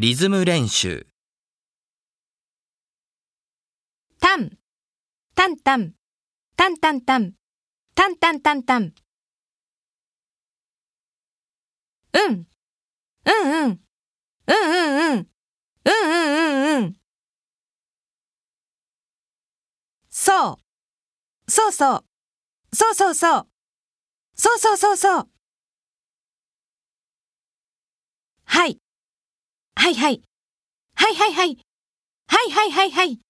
リズム練習。タン、タンタン、タンタンタン、タンタンタンタン。うん、うんうん、うんうんうん、うんうんうんうん。そう、そうそう、そうそうそう、そうそうそうそう。はい、はいはい、はいはいはい、はいはいはい。